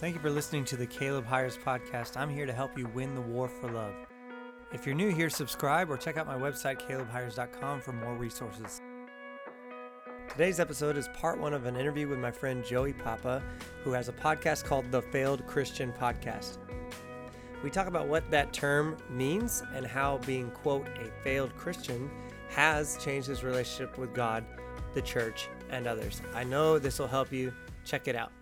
Thank you for listening to the Caleb Hires podcast. I'm here to help you win the war for love. If you're new here, subscribe or check out my website, calebhires.com, for more resources. Today's episode is part one of an interview with my friend Joey Papa, who has a podcast called the Failed Christian Podcast. We talk about what that term means and how being, quote, a failed Christian has changed his relationship with God, the church, and others. I know this will help you. Check it out.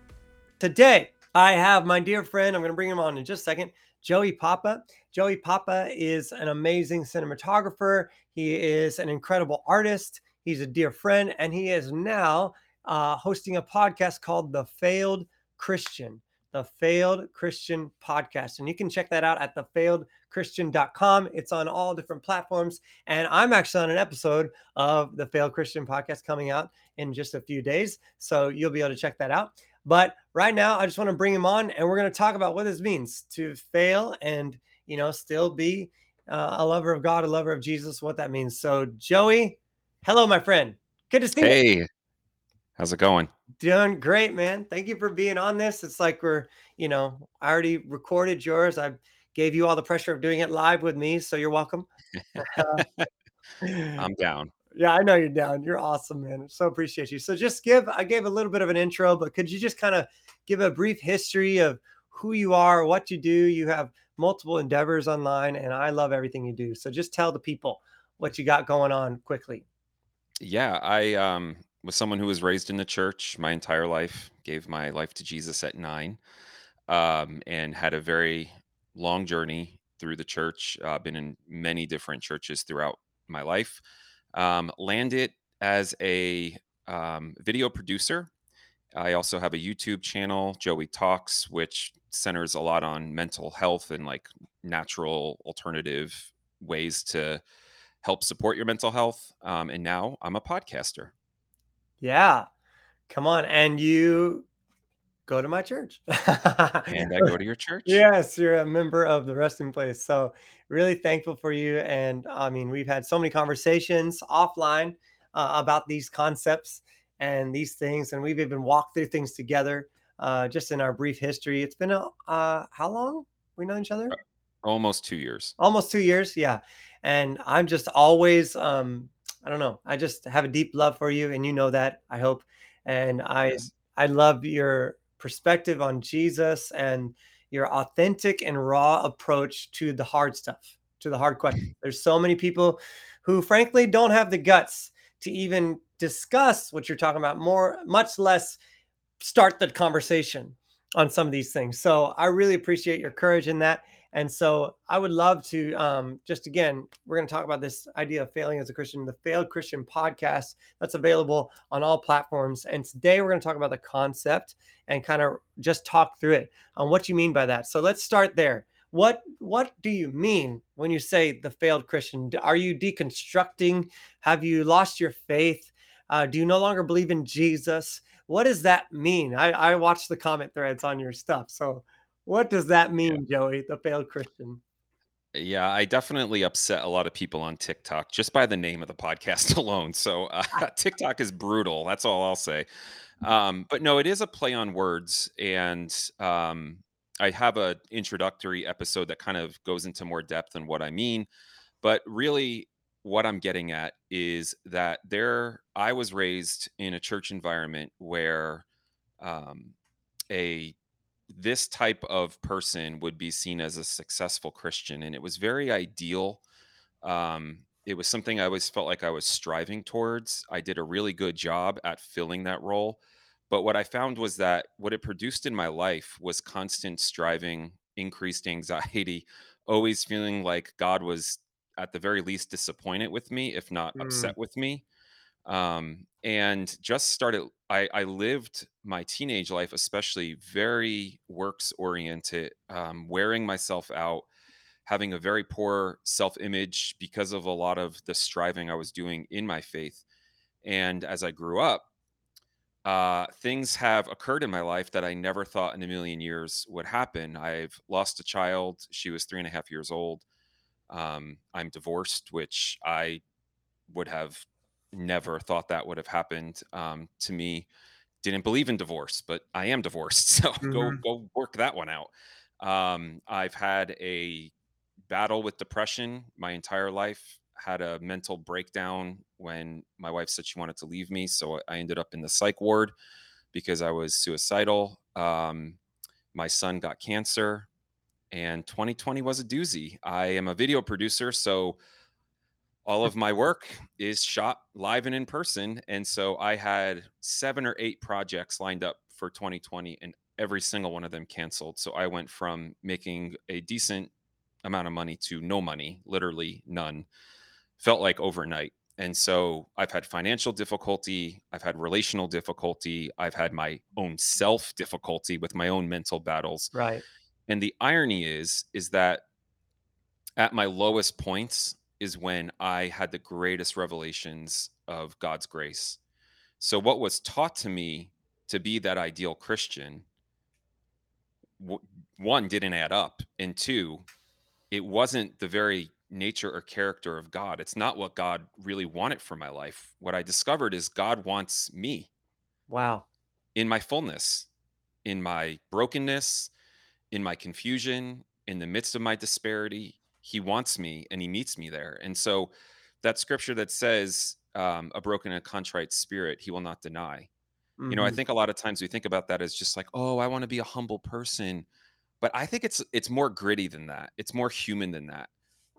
Today, I have my dear friend, I'm going to bring him on in just a second, Joey Papa. Joey Papa is an amazing cinematographer. He is an incredible artist. He's a dear friend, and he is now uh, hosting a podcast called The Failed Christian. The Failed Christian Podcast. And you can check that out at thefailedchristian.com. It's on all different platforms. And I'm actually on an episode of the Failed Christian Podcast coming out in just a few days. So you'll be able to check that out. But right now, I just want to bring him on and we're going to talk about what this means to fail and, you know, still be uh, a lover of God, a lover of Jesus, what that means. So, Joey, hello, my friend. Good to see hey. you. Hey, how's it going? Doing great, man. Thank you for being on this. It's like we're, you know, I already recorded yours. I gave you all the pressure of doing it live with me. So you're welcome. Uh, I'm down. Yeah, I know you're down. You're awesome, man. So appreciate you. So just give I gave a little bit of an intro, but could you just kind of give a brief history of who you are, what you do? You have multiple endeavors online and I love everything you do. So just tell the people what you got going on quickly. Yeah, I um was someone who was raised in the church my entire life, gave my life to Jesus at 9. Um and had a very long journey through the church. Uh, been in many different churches throughout my life um, landed as a um, video producer. I also have a YouTube channel, Joey Talks, which centers a lot on mental health and like natural alternative ways to help support your mental health. Um, and now I'm a podcaster. Yeah. Come on. And you go to my church. and I go to your church. Yes, you're a member of the resting place. So really thankful for you. And I mean, we've had so many conversations offline uh, about these concepts and these things, and we've even walked through things together uh, just in our brief history. It's been a uh, how long we know each other? Almost two years. Almost two years, yeah. And I'm just always, um, I don't know, I just have a deep love for you, and you know that. I hope, and I, yes. I love your perspective on Jesus and your authentic and raw approach to the hard stuff, to the hard questions. There's so many people who, frankly, don't have the guts to even discuss what you're talking about, more, much less start the conversation on some of these things. So I really appreciate your courage in that. And so I would love to um, just again, we're going to talk about this idea of failing as a Christian, the Failed Christian podcast that's available on all platforms. And today we're going to talk about the concept and kind of just talk through it on what you mean by that. So let's start there. What what do you mean when you say the failed Christian? Are you deconstructing? Have you lost your faith? Uh, do you no longer believe in Jesus? What does that mean? I, I watched the comment threads on your stuff. So what does that mean, yeah. Joey, the failed Christian? Yeah, I definitely upset a lot of people on TikTok just by the name of the podcast alone. So uh, TikTok is brutal. That's all I'll say. Um, but no, it is a play on words, and um, I have a introductory episode that kind of goes into more depth on what I mean. But really, what I'm getting at is that there, I was raised in a church environment where um, a this type of person would be seen as a successful Christian, and it was very ideal. Um, it was something I always felt like I was striving towards. I did a really good job at filling that role. But what I found was that what it produced in my life was constant striving, increased anxiety, always feeling like God was at the very least disappointed with me, if not mm. upset with me um, and just started I, I lived my teenage life especially very works oriented um, wearing myself out having a very poor self-image because of a lot of the striving i was doing in my faith. And as i grew up uh, things have occurred in my life that i never thought in a million years would happen. I've lost a child she was three and a half years old. Um, i'm divorced which i would have never thought that would have happened um, to me didn't believe in divorce, but I am divorced, so go Mhm. go work that one out. Um, I've had a battle with depression my entire life. Had a mental breakdown when my wife said she wanted to leave me, so I ended up in the psych ward because I was suicidal. Um, my son got cancer, and 2020 was a doozy. I am a video producer, so all of my work is shot live and in person. And so I had seven or eight projects lined up for 2020, and every single one of them canceled. So I went from making a decent amount of money to no money, literally none, felt like overnight. And so I've had financial difficulty, I've had relational difficulty, I've had my own self difficulty with my own mental battles. Right. And the irony is is that at my lowest points is when I had the greatest revelations of God's grace. So, what was taught to me to be that ideal Christian, one, didn't add up. And two, it wasn't the very nature or character of God. It's not what God really wanted for my life. What I discovered is God wants me Wow. in my fullness, in my brokenness, in my confusion, in the midst of my disparity, he wants me and he meets me there. And so that scripture that says, um, a broken and contrite spirit, he will not deny. You know, I Mhm. think a lot of times we think about that as just like, oh, I want to be a humble person. But I think it's it's more gritty than that. It's more human than that.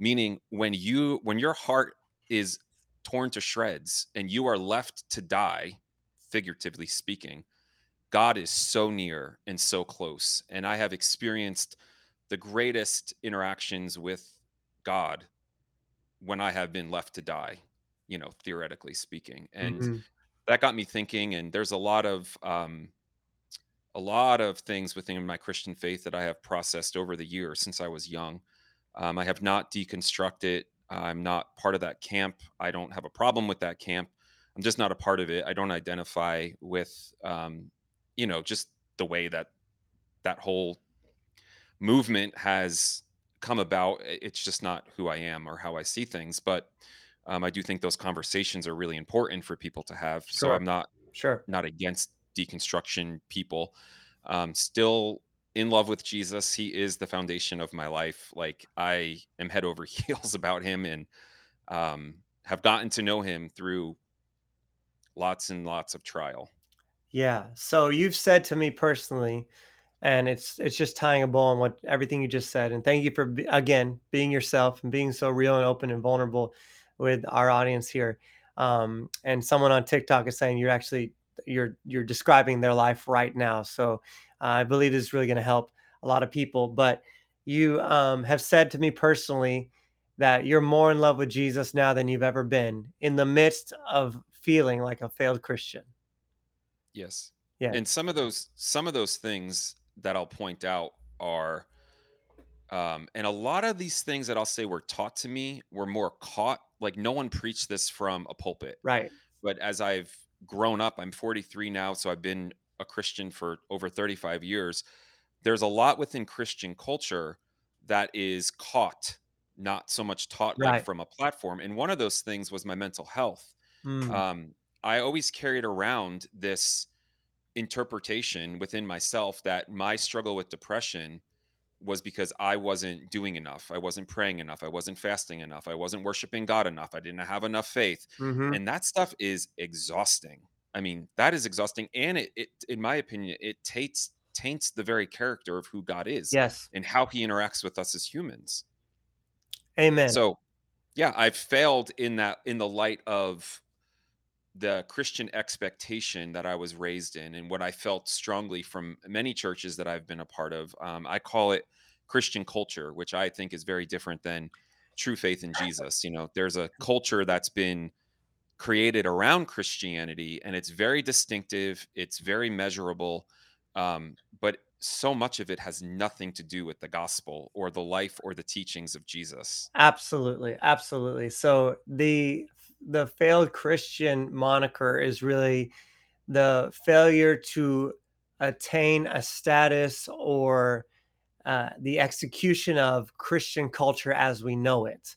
Meaning when you when your heart is torn to shreds and you are left to die, figuratively speaking, God is so near and so close. And I have experienced the greatest interactions with God when I have been left to die, you know, theoretically speaking. And Mhm. that got me thinking. And there's a lot of, um, a lot of things within my Christian faith that I have processed over the years since I was young. Um, I have not deconstructed. I'm not part of that camp. I don't have a problem with that camp. I'm just not a part of it. I don't identify with, um, you know, just the way that that whole movement has come about. It's just not who I am or how I see things. But um, I do think those conversations are really important for people to have. So I'm not Sure. not against deconstruction people. Um, still in love with Jesus. He is the foundation of my life. Like I am head over heels about him and um, have gotten to know him through lots and lots of trial. Yeah. So you've said to me personally, and it's it's just tying a bow on what everything you just said. And thank you for again being yourself and being so real and open and vulnerable with our audience here. Um, and someone on TikTok is saying you're actually you're you're describing their life right now. So uh, I believe this is really going to help a lot of people. But you um, have said to me personally that you're more in love with Jesus now than you've ever been in the midst of feeling like a failed Christian. Yes. Yeah. And some of those some of those things that I'll point out are um and a lot of these things that I'll say were taught to me were more caught like no one preached this from a pulpit. Right. But as I've grown up, I'm 43 now, so I've been a Christian for over 35 years. There's a lot within Christian culture that is caught, not so much taught Right. from a platform. And one of those things was my mental health. Mm, Um, I always carried around this interpretation within myself that my struggle with depression was because I wasn't doing enough. I wasn't praying enough. I wasn't fasting enough. I wasn't worshiping God enough. I didn't have enough faith. mhm. And that stuff is exhausting. I mean, that is exhausting. And it, it in my opinion, it taints taints the very character of who God is Yes. and how he interacts with us as humans. Amen. So yeah, I've failed in that in the light of the Christian expectation that I was raised in and what I felt strongly from many churches that I've been a part of. Um, I call it Christian culture, which I think is very different than true faith in Jesus. You know, there's a culture that's been created around Christianity and it's very distinctive, it's very measurable, um, but so much of it has nothing to do with the gospel or the life or the teachings of Jesus. Absolutely, absolutely. So the the failed Christian moniker is really the failure to attain a status or uh, the execution of Christian culture as we know it.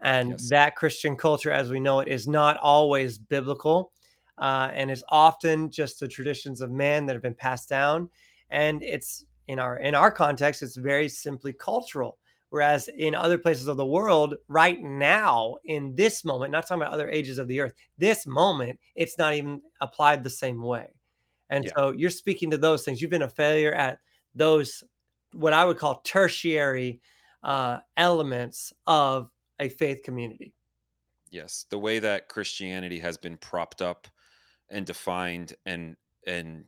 And Yes. that Christian culture as we know it is not always biblical. uh, and it's often just the traditions of men that have been passed down. And it's in our in our context, it's very simply cultural. Whereas in other places of the world, right now, in this moment, not talking about other ages of the earth, this moment, it's not even applied the same way. And Yeah. so you're speaking to those things. You've been a failure at those, what I would call tertiary uh, elements of a faith community. Yes. The way that Christianity has been propped up and defined and and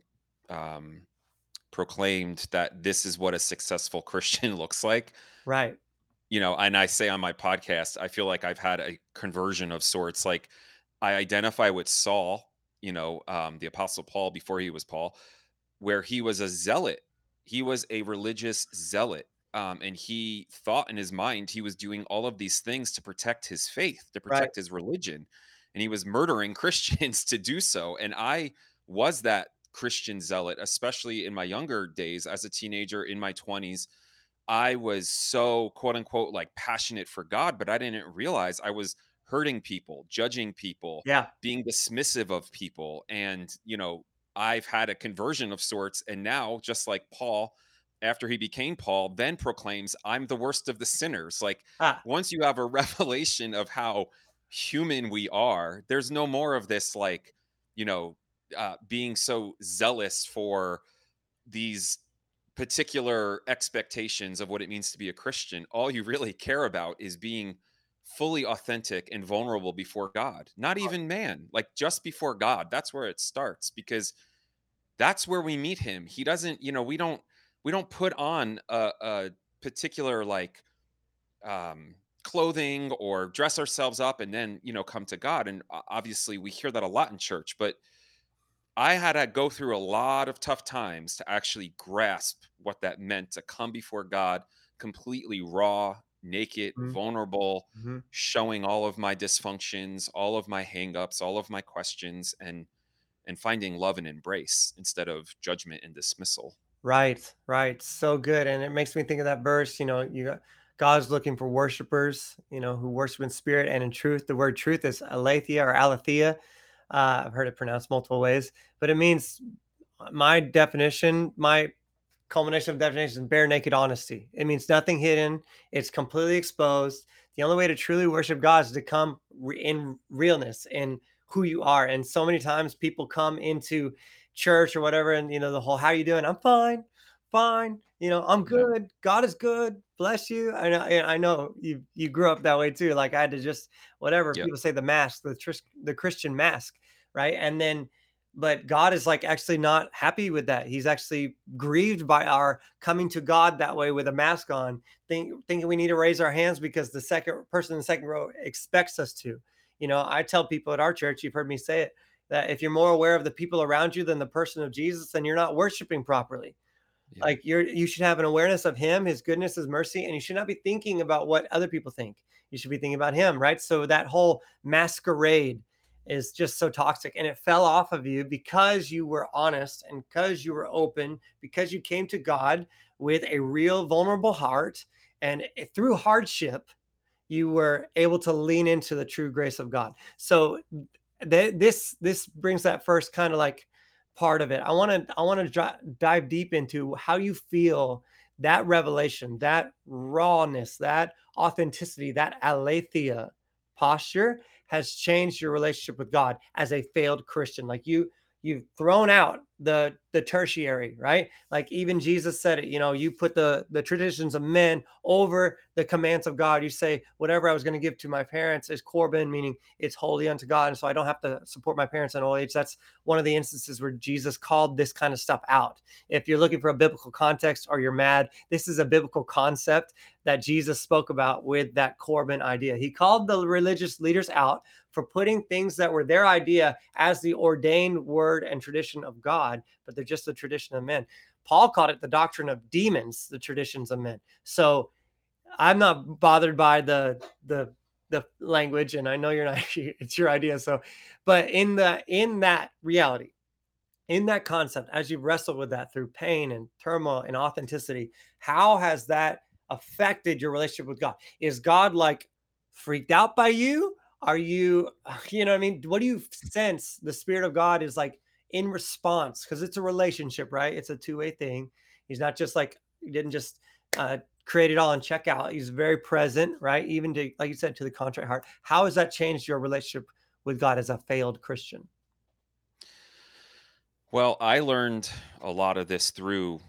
um proclaimed that this is what a successful Christian looks like. Right. You know, and I say on my podcast, I feel like I've had a conversion of sorts. Like I identify with Saul, you know, um, the apostle Paul before he was Paul, where he was a zealot. He was a religious zealot. Um, and he thought in his mind he was doing all of these things to protect his faith, to Right. protect his religion. And he was murdering Christians to do so. And I was that Christian zealot, especially in my younger days as a teenager in my 20s. I was so quote unquote like passionate for God, but I didn't realize I was hurting people, judging people, Yeah. being dismissive of people. And, you know, I've had a conversion of sorts. And now, just like Paul, after he became Paul, then proclaims, I'm the worst of the sinners. Like, Ah, once you have a revelation of how human we are, there's no more of this, like, you know, uh, being so zealous for these particular expectations of what it means to be a Christian. All you really care about is being fully authentic and vulnerable before God, not even man, like just before God. That's where it starts because that's where we meet him. He doesn't, you know, we don't we don't put on a, a particular like um clothing or dress ourselves up and then, you know, come to God. And obviously we hear that a lot in church, but I had to go through a lot of tough times to actually grasp what that meant to come before God completely raw, naked, mhm, vulnerable, mhm. showing all of my dysfunctions, all of my hangups, all of my questions and and finding love and embrace instead of judgment and dismissal. Right, right. So good. And it makes me think of that verse, you know, you got God's looking for worshipers, you know, who worship in spirit and in truth. The word truth is aletheia or aletheia. Uh, I've heard it pronounced multiple ways, but it means my definition, my culmination of definition is bare naked honesty. It means nothing hidden. It's completely exposed. The only way to truly worship God is to come re- in realness in who you are. And so many times people come into church or whatever, and you know the whole "How are you doing? I'm fine, fine. You know I'm Yeah. good. God is good. Bless you." I know. I know you you grew up that way too. Like I had to just whatever Yep. people say the mask, the tris- the Christian mask, right? And then but God is like actually not happy with that. He's actually grieved by our coming to God that way with a mask on, think, thinking we need to raise our hands because the second person in the second row expects us to. You know, I tell people at our church, you've heard me say it, that if you're more aware of the people around you than the person of Jesus, then you're not worshiping properly. Yeah. Like you're you should have an awareness of him, his goodness, his mercy, and you should not be thinking about what other people think. You should be thinking about him, right? So that whole masquerade is just so toxic and it fell off of you because you were honest and because you were open, because you came to God with a real vulnerable heart and through hardship you were able to lean into the true grace of God. So th- this this brings that first kind of like part of it. I want to I want to dive deep into how you feel that revelation, that rawness, that authenticity, that aletheia posture has changed your relationship with God as a failed Christian. Like you you've thrown out the the tertiary, right? Like even Jesus said it, you know, you put the the traditions of men over the commands of God. You say whatever I was going to give to my parents is Corban, meaning it's holy unto God, and so I don't have to support my parents in old age. That's one of the instances where Jesus called this kind of stuff out. If you're looking for a biblical context or you're mad, this is a biblical concept that Jesus spoke about with that Corban idea. He called the religious leaders out for putting things that were their idea as the ordained word and tradition of God, but they're just the tradition of men. Paul called it the doctrine of demons, the traditions of men. So I'm not bothered by the the the language, and I know you're not. It's your idea, so. But in the in that reality, in that concept, as you've wrestled with that through pain and turmoil and authenticity, how has that affected your relationship with God? Is God like freaked out by you? Are you, you know what I mean? What do you sense the Spirit of God is like in response? Because it's a relationship, right? It's a two way thing. He's not just like, he didn't just uh, create it all and check out. He's very present, right? Even to, like you said, to the contract heart. How has that changed your relationship with God as a failed Christian? Well, I learned a lot of this through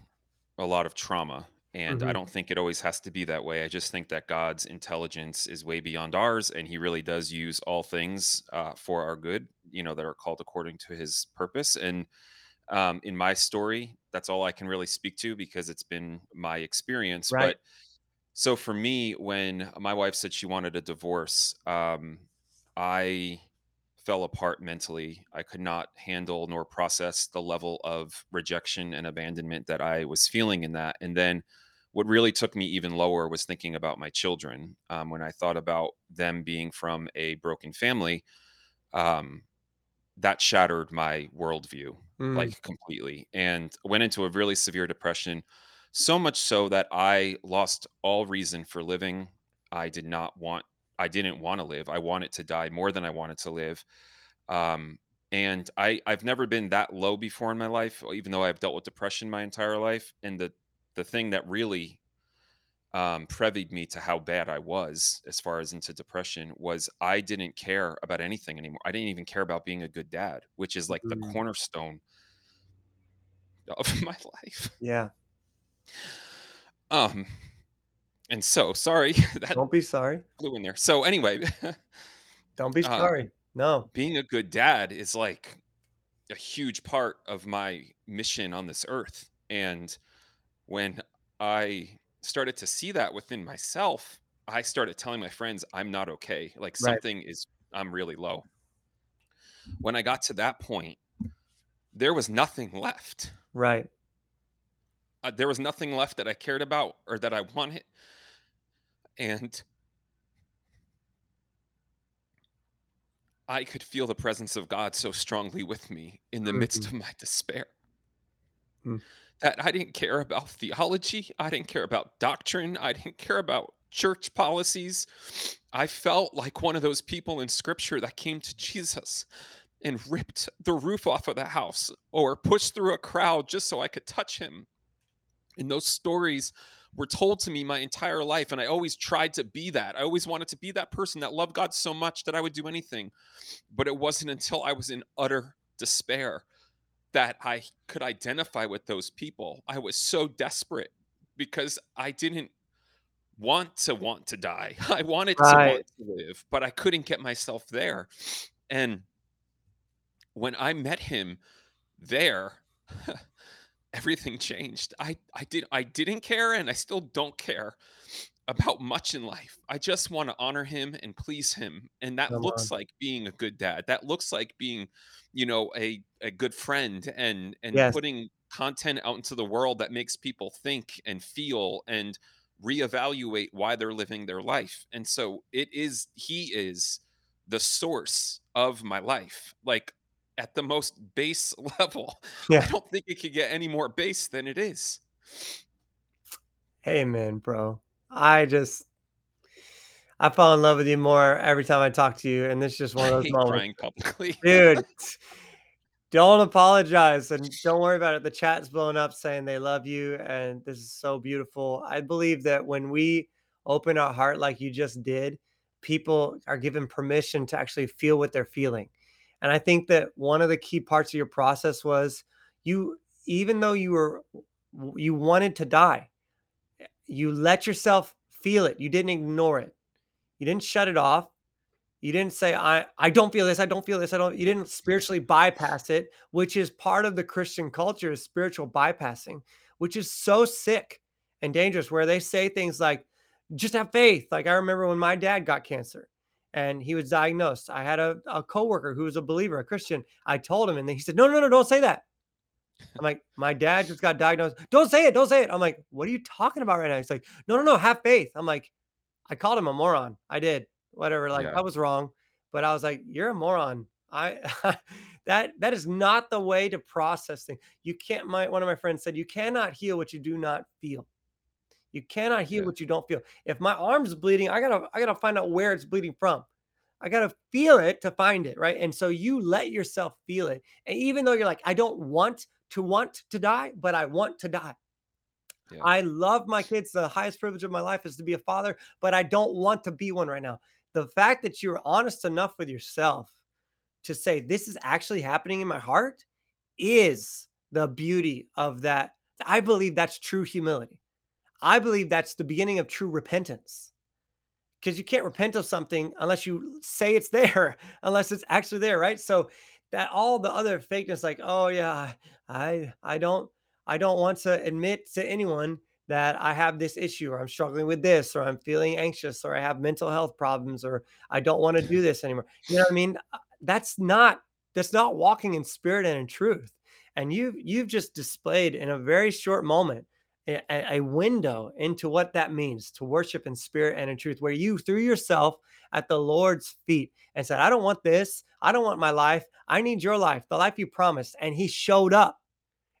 a lot of trauma. And I hmm don't think it always has to be that way. I just think that God's intelligence is way beyond ours, and He really does use all things uh, for our good, you know, that are called according to His purpose. And um, in my story, that's all I can really speak to because it's been my experience. Right. But so for me, when my wife said she wanted a divorce, um, I fell apart mentally. I could not handle nor process the level of rejection and abandonment that I was feeling in that. And then what really took me even lower was thinking about my children. Um, when I thought about them being from a broken family, um, that shattered my worldview Mm, like completely and went into a really severe depression. So much so that I lost all reason for living. I did not want, I didn't want to live. I wanted to die more than I wanted to live um, and I I've never been that low before in my life, even though I've dealt with depression my entire life. And the the thing that really um, previed me to how bad I was as far as into depression was I didn't care about anything anymore. I didn't even care about being a good dad, which is like the mm, cornerstone of my life. yeah. Um, and so sorry that Don't be sorry. flew in there. So anyway, Don't be uh, sorry. No. being a good dad is like a huge part of my mission on this earth. And when I started to see that within myself, I started telling my friends, I'm not okay. Like Right. something is, I'm really low. When I got to that point, there was nothing left. Right. Uh, there was nothing left that I cared about or that I wanted. And I could feel the presence of God so strongly with me in the midst Mhm, of my despair. mm, that I didn't care about theology. I didn't care about doctrine. I didn't care about church policies. I felt like one of those people in scripture that came to Jesus and ripped the roof off of the house or pushed through a crowd just so I could touch him. And those stories were told to me my entire life. And I always tried to be that. I always wanted to be that person that loved God so much that I would do anything. But it wasn't until I was in utter despair that I could identify with those people. I was so desperate because I didn't want to want to die. I wanted to want to live, but I couldn't get myself there. And when I met him there, everything changed. I I did I didn't care and I still don't care about much in life. I just want to honor him and please him. And that Come on. looks like being a good dad. That looks like being, you know, a, a good friend and and Yes. putting content out into the world that makes people think and feel and reevaluate why they're living their life. And so it is he is the source of my life. Like at the most base level. Yeah. I don't think it could get any more base than it is. Hey man, bro. I just I fall in love with you more every time I talk to you, and this is just one of those moments. publicly. Dude, don't apologize and don't worry about it. The chat's blowing up saying they love you, and this is so beautiful. I believe that when we open our heart like you just did, people are given permission to actually feel what they're feeling. And I think that one of the key parts of your process was you, even though you were you wanted to die, eh, you let yourself feel it. You didn't ignore it. You didn't shut it off. You didn't say, I, I don't feel this. I don't feel this. I don't, you didn't spiritually bypass it, which is part of the Christian culture is spiritual bypassing, which is so sick and dangerous, where they say things like, just have faith. Like I remember when my dad got cancer and he was diagnosed. I had a, a coworker who was a believer, a Christian. I told him, and then he said, No, no, no, don't say that. I'm like, my dad just got diagnosed. Don't say it. Don't say it. I'm like, what are you talking about right now? He's like, no, no, no, have faith. I'm like, I called him a moron. I did. Whatever. Like Yeah. I was wrong. But I was like, you're a moron. I that that is not the way to process things. You can't my one of my friends said, you cannot heal what you do not feel. You cannot heal Yeah. what you don't feel. If my arm's bleeding, I gotta I gotta find out where it's bleeding from. I got to feel it to find it, right? And so you let yourself feel it. And even though you're like, I don't want to want to die, but I want to die. Yeah. I love my kids. The highest privilege of my life is to be a father, but I don't want to be one right now. The fact that you're honest enough with yourself to say, this is actually happening in my heart is the beauty of that. I believe that's true humility. I believe that's the beginning of true repentance because you can't repent of something unless you say it's there, unless it's actually there, right? So that all the other fakeness, like, oh yeah, I I don't I don't want to admit to anyone that I have this issue or I'm struggling with this or I'm feeling anxious or I have mental health problems or I don't want to do this anymore. You know what I mean? Uh, That's not that's not walking in spirit and in truth. And you you've just displayed in a very short moment a, a window into what that means to worship in spirit and in truth, where you threw yourself at the Lord's feet and said, I don't want this. I don't want my life. I need your life, the life you promised. And he showed up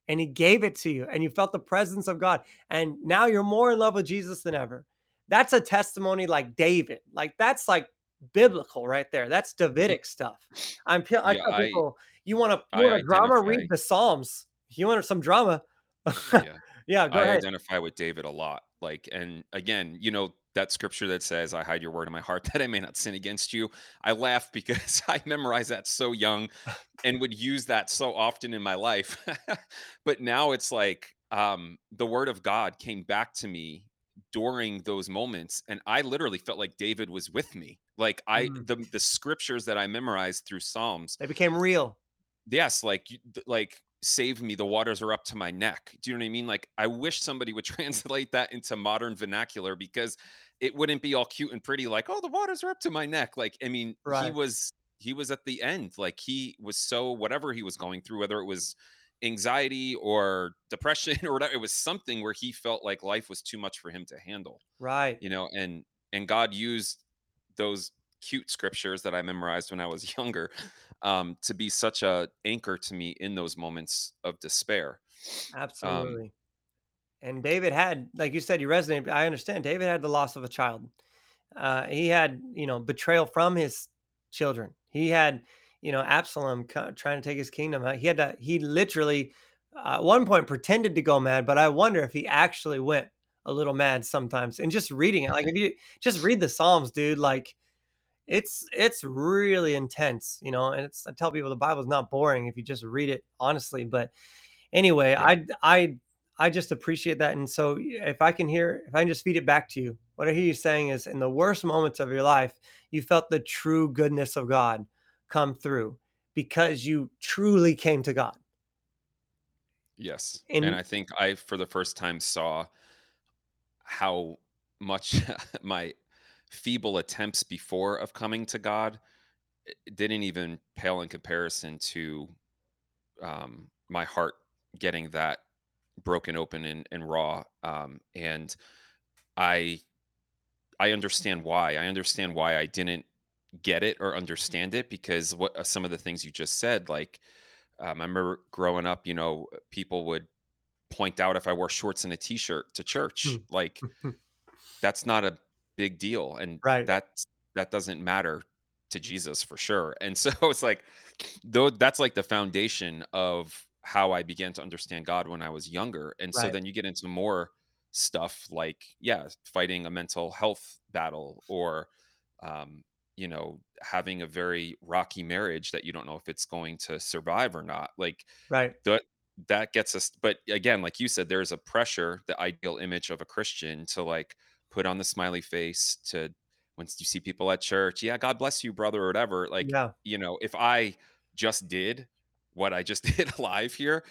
and he gave it to you and you felt the presence of God. And now you're more in love with Jesus than ever. That's a testimony like David. Like that's like biblical right there. That's mm. Davidic stuff. I'm I Yeah, tell I people, you want to you want a drama, read the Psalms. You want some drama, yeah. Yeah, go I ahead. identify with David a lot. Like, and again, you know, that scripture that says, I hide your word in my heart that I may not sin against you. I laugh because I memorized that so young and would use that so often in my life. but now it's like um, the word of God came back to me during those moments and I literally felt like David was with me. Like I Mm, the the scriptures that I memorized through Psalms they became real. Yes, like like, "Save me, the waters are up to my neck." Do you know what I mean? Like, I wish somebody would translate that into modern vernacular because it wouldn't be all cute and pretty like, "Oh, the waters are up to my neck." Like, I mean, he was he was at the end, like, he was so whatever he was going through, whether it was anxiety or depression or whatever, it was something where he felt like life was too much for him to handle, right, you know, and and God used those cute scriptures that I memorized when I was younger um, to be such a anchor to me in those moments of despair. Um, absolutely. And David had, like you said, you resonate. I understand. David had the loss of a child. Uh, he had, you know, betrayal from his children. He had, you know, Absalom co- trying to take his kingdom. Uh, He had to, he literally, uh, at one point, pretended to go mad. But I wonder if he actually went a little mad sometimes. And just reading it, like if you just read the Psalms, dude, like it's it's really intense, you know. And it's I tell people the Bible's not boring if you just read it honestly. But Anyway, yeah, I I I just appreciate that, and so if I can hear if I can just feed it back to you, what I hear you saying is in the worst moments of your life, you felt the true goodness of God come through because you truly came to God. yes. And And I think I, for the first time, saw how much my feeble attempts before of coming to God didn't even pale in comparison to um, my heart getting that broken open and, and raw. Um, and I I understand why. I understand why I didn't get it or understand it because what uh, some of the things you just said, like um, I remember growing up, you know, people would point out if I wore shorts and a t-shirt to church, like that's not a big deal, and right, that that doesn't matter to Jesus for sure. And so it's like, though that's like the foundation of how I began to understand God when I was younger. And so then you get into more stuff like, yeah, fighting a mental health battle or, um, you know, having a very rocky marriage that you don't know if it's going to survive or not. Like right, that that gets us but again like you said there's a pressure the ideal image of a christian to like put on the smiley face to when you see people at church yeah god bless you brother or whatever like yeah, you know if i just did what i just did live here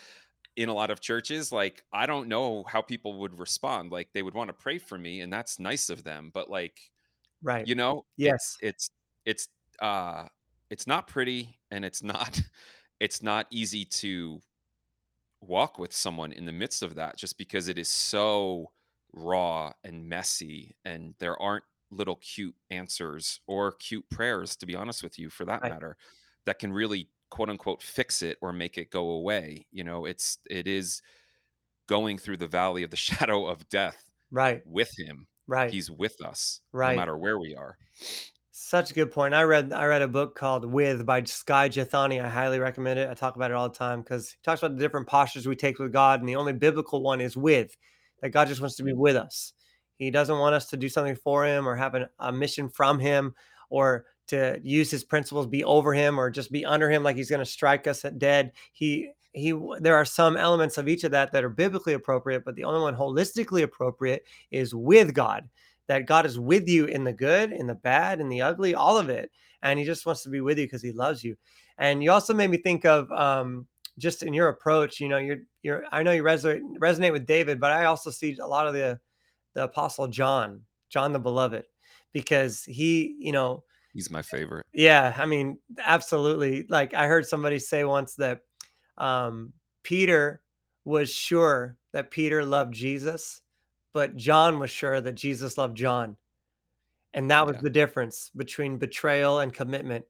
in a lot of churches like i don't know how people would respond like they would want to pray for me and that's nice of them but like right, you know it's yes, it's it's uh it's not pretty and it's not it's not easy to walk with someone in the midst of that just because it is so raw and messy and there aren't little cute answers or cute prayers to be honest with you for that right, matter that can really quote unquote fix it or make it go away you know it's it is going through the valley of the shadow of death right, with him right, he's with us Right. no matter where we are Such a good point. I read I read a book called With by Skye Jethani. I highly recommend it. I talk about it all the time because he talks about the different postures we take with God, and the only biblical one is with. That God just wants to be with us. He doesn't want us to do something for him or have an, a mission from him or to use his principles, be over him or just be under him like he's going to strike us dead. He he there are some elements of each of that that are biblically appropriate, but the only one holistically appropriate is with God that God is with you in the good, in the bad, in the ugly, all of it. And he just wants to be with you because he loves you. And you also made me think of um, just in your approach, you know, you're, you're, I know you resonate, resonate with David, but I also see a lot of the, the apostle John, John the beloved, because he, you know, he's my favorite. Yeah. I mean, absolutely. Like I heard somebody say once that um, Peter was sure that Peter loved Jesus but John was sure that Jesus loved John. And that was Yeah. the difference between betrayal and commitment.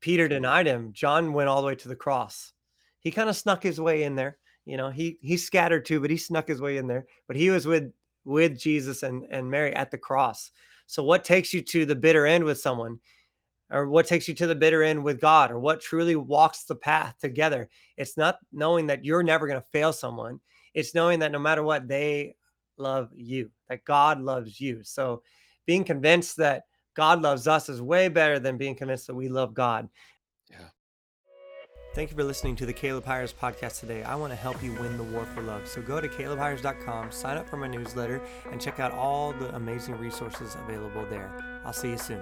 Peter denied him. John went all the way to the cross. He kind of snuck his way in there. You know, he he scattered too, but he snuck his way in there. But he was with with Jesus and and Mary at the cross. So what takes you to the bitter end with someone? Or what takes you to the bitter end with God? Or what truly walks the path together? It's not knowing that you're never going to fail someone. It's knowing that no matter what, they love you, that God loves you. So being convinced that God loves us is way better than being convinced that we love God. Thank you for listening to the Caleb Hires podcast today. I want to help you win the war for love. So go to calebhires.com, sign up for my newsletter, and check out all the amazing resources available there. I'll see you soon.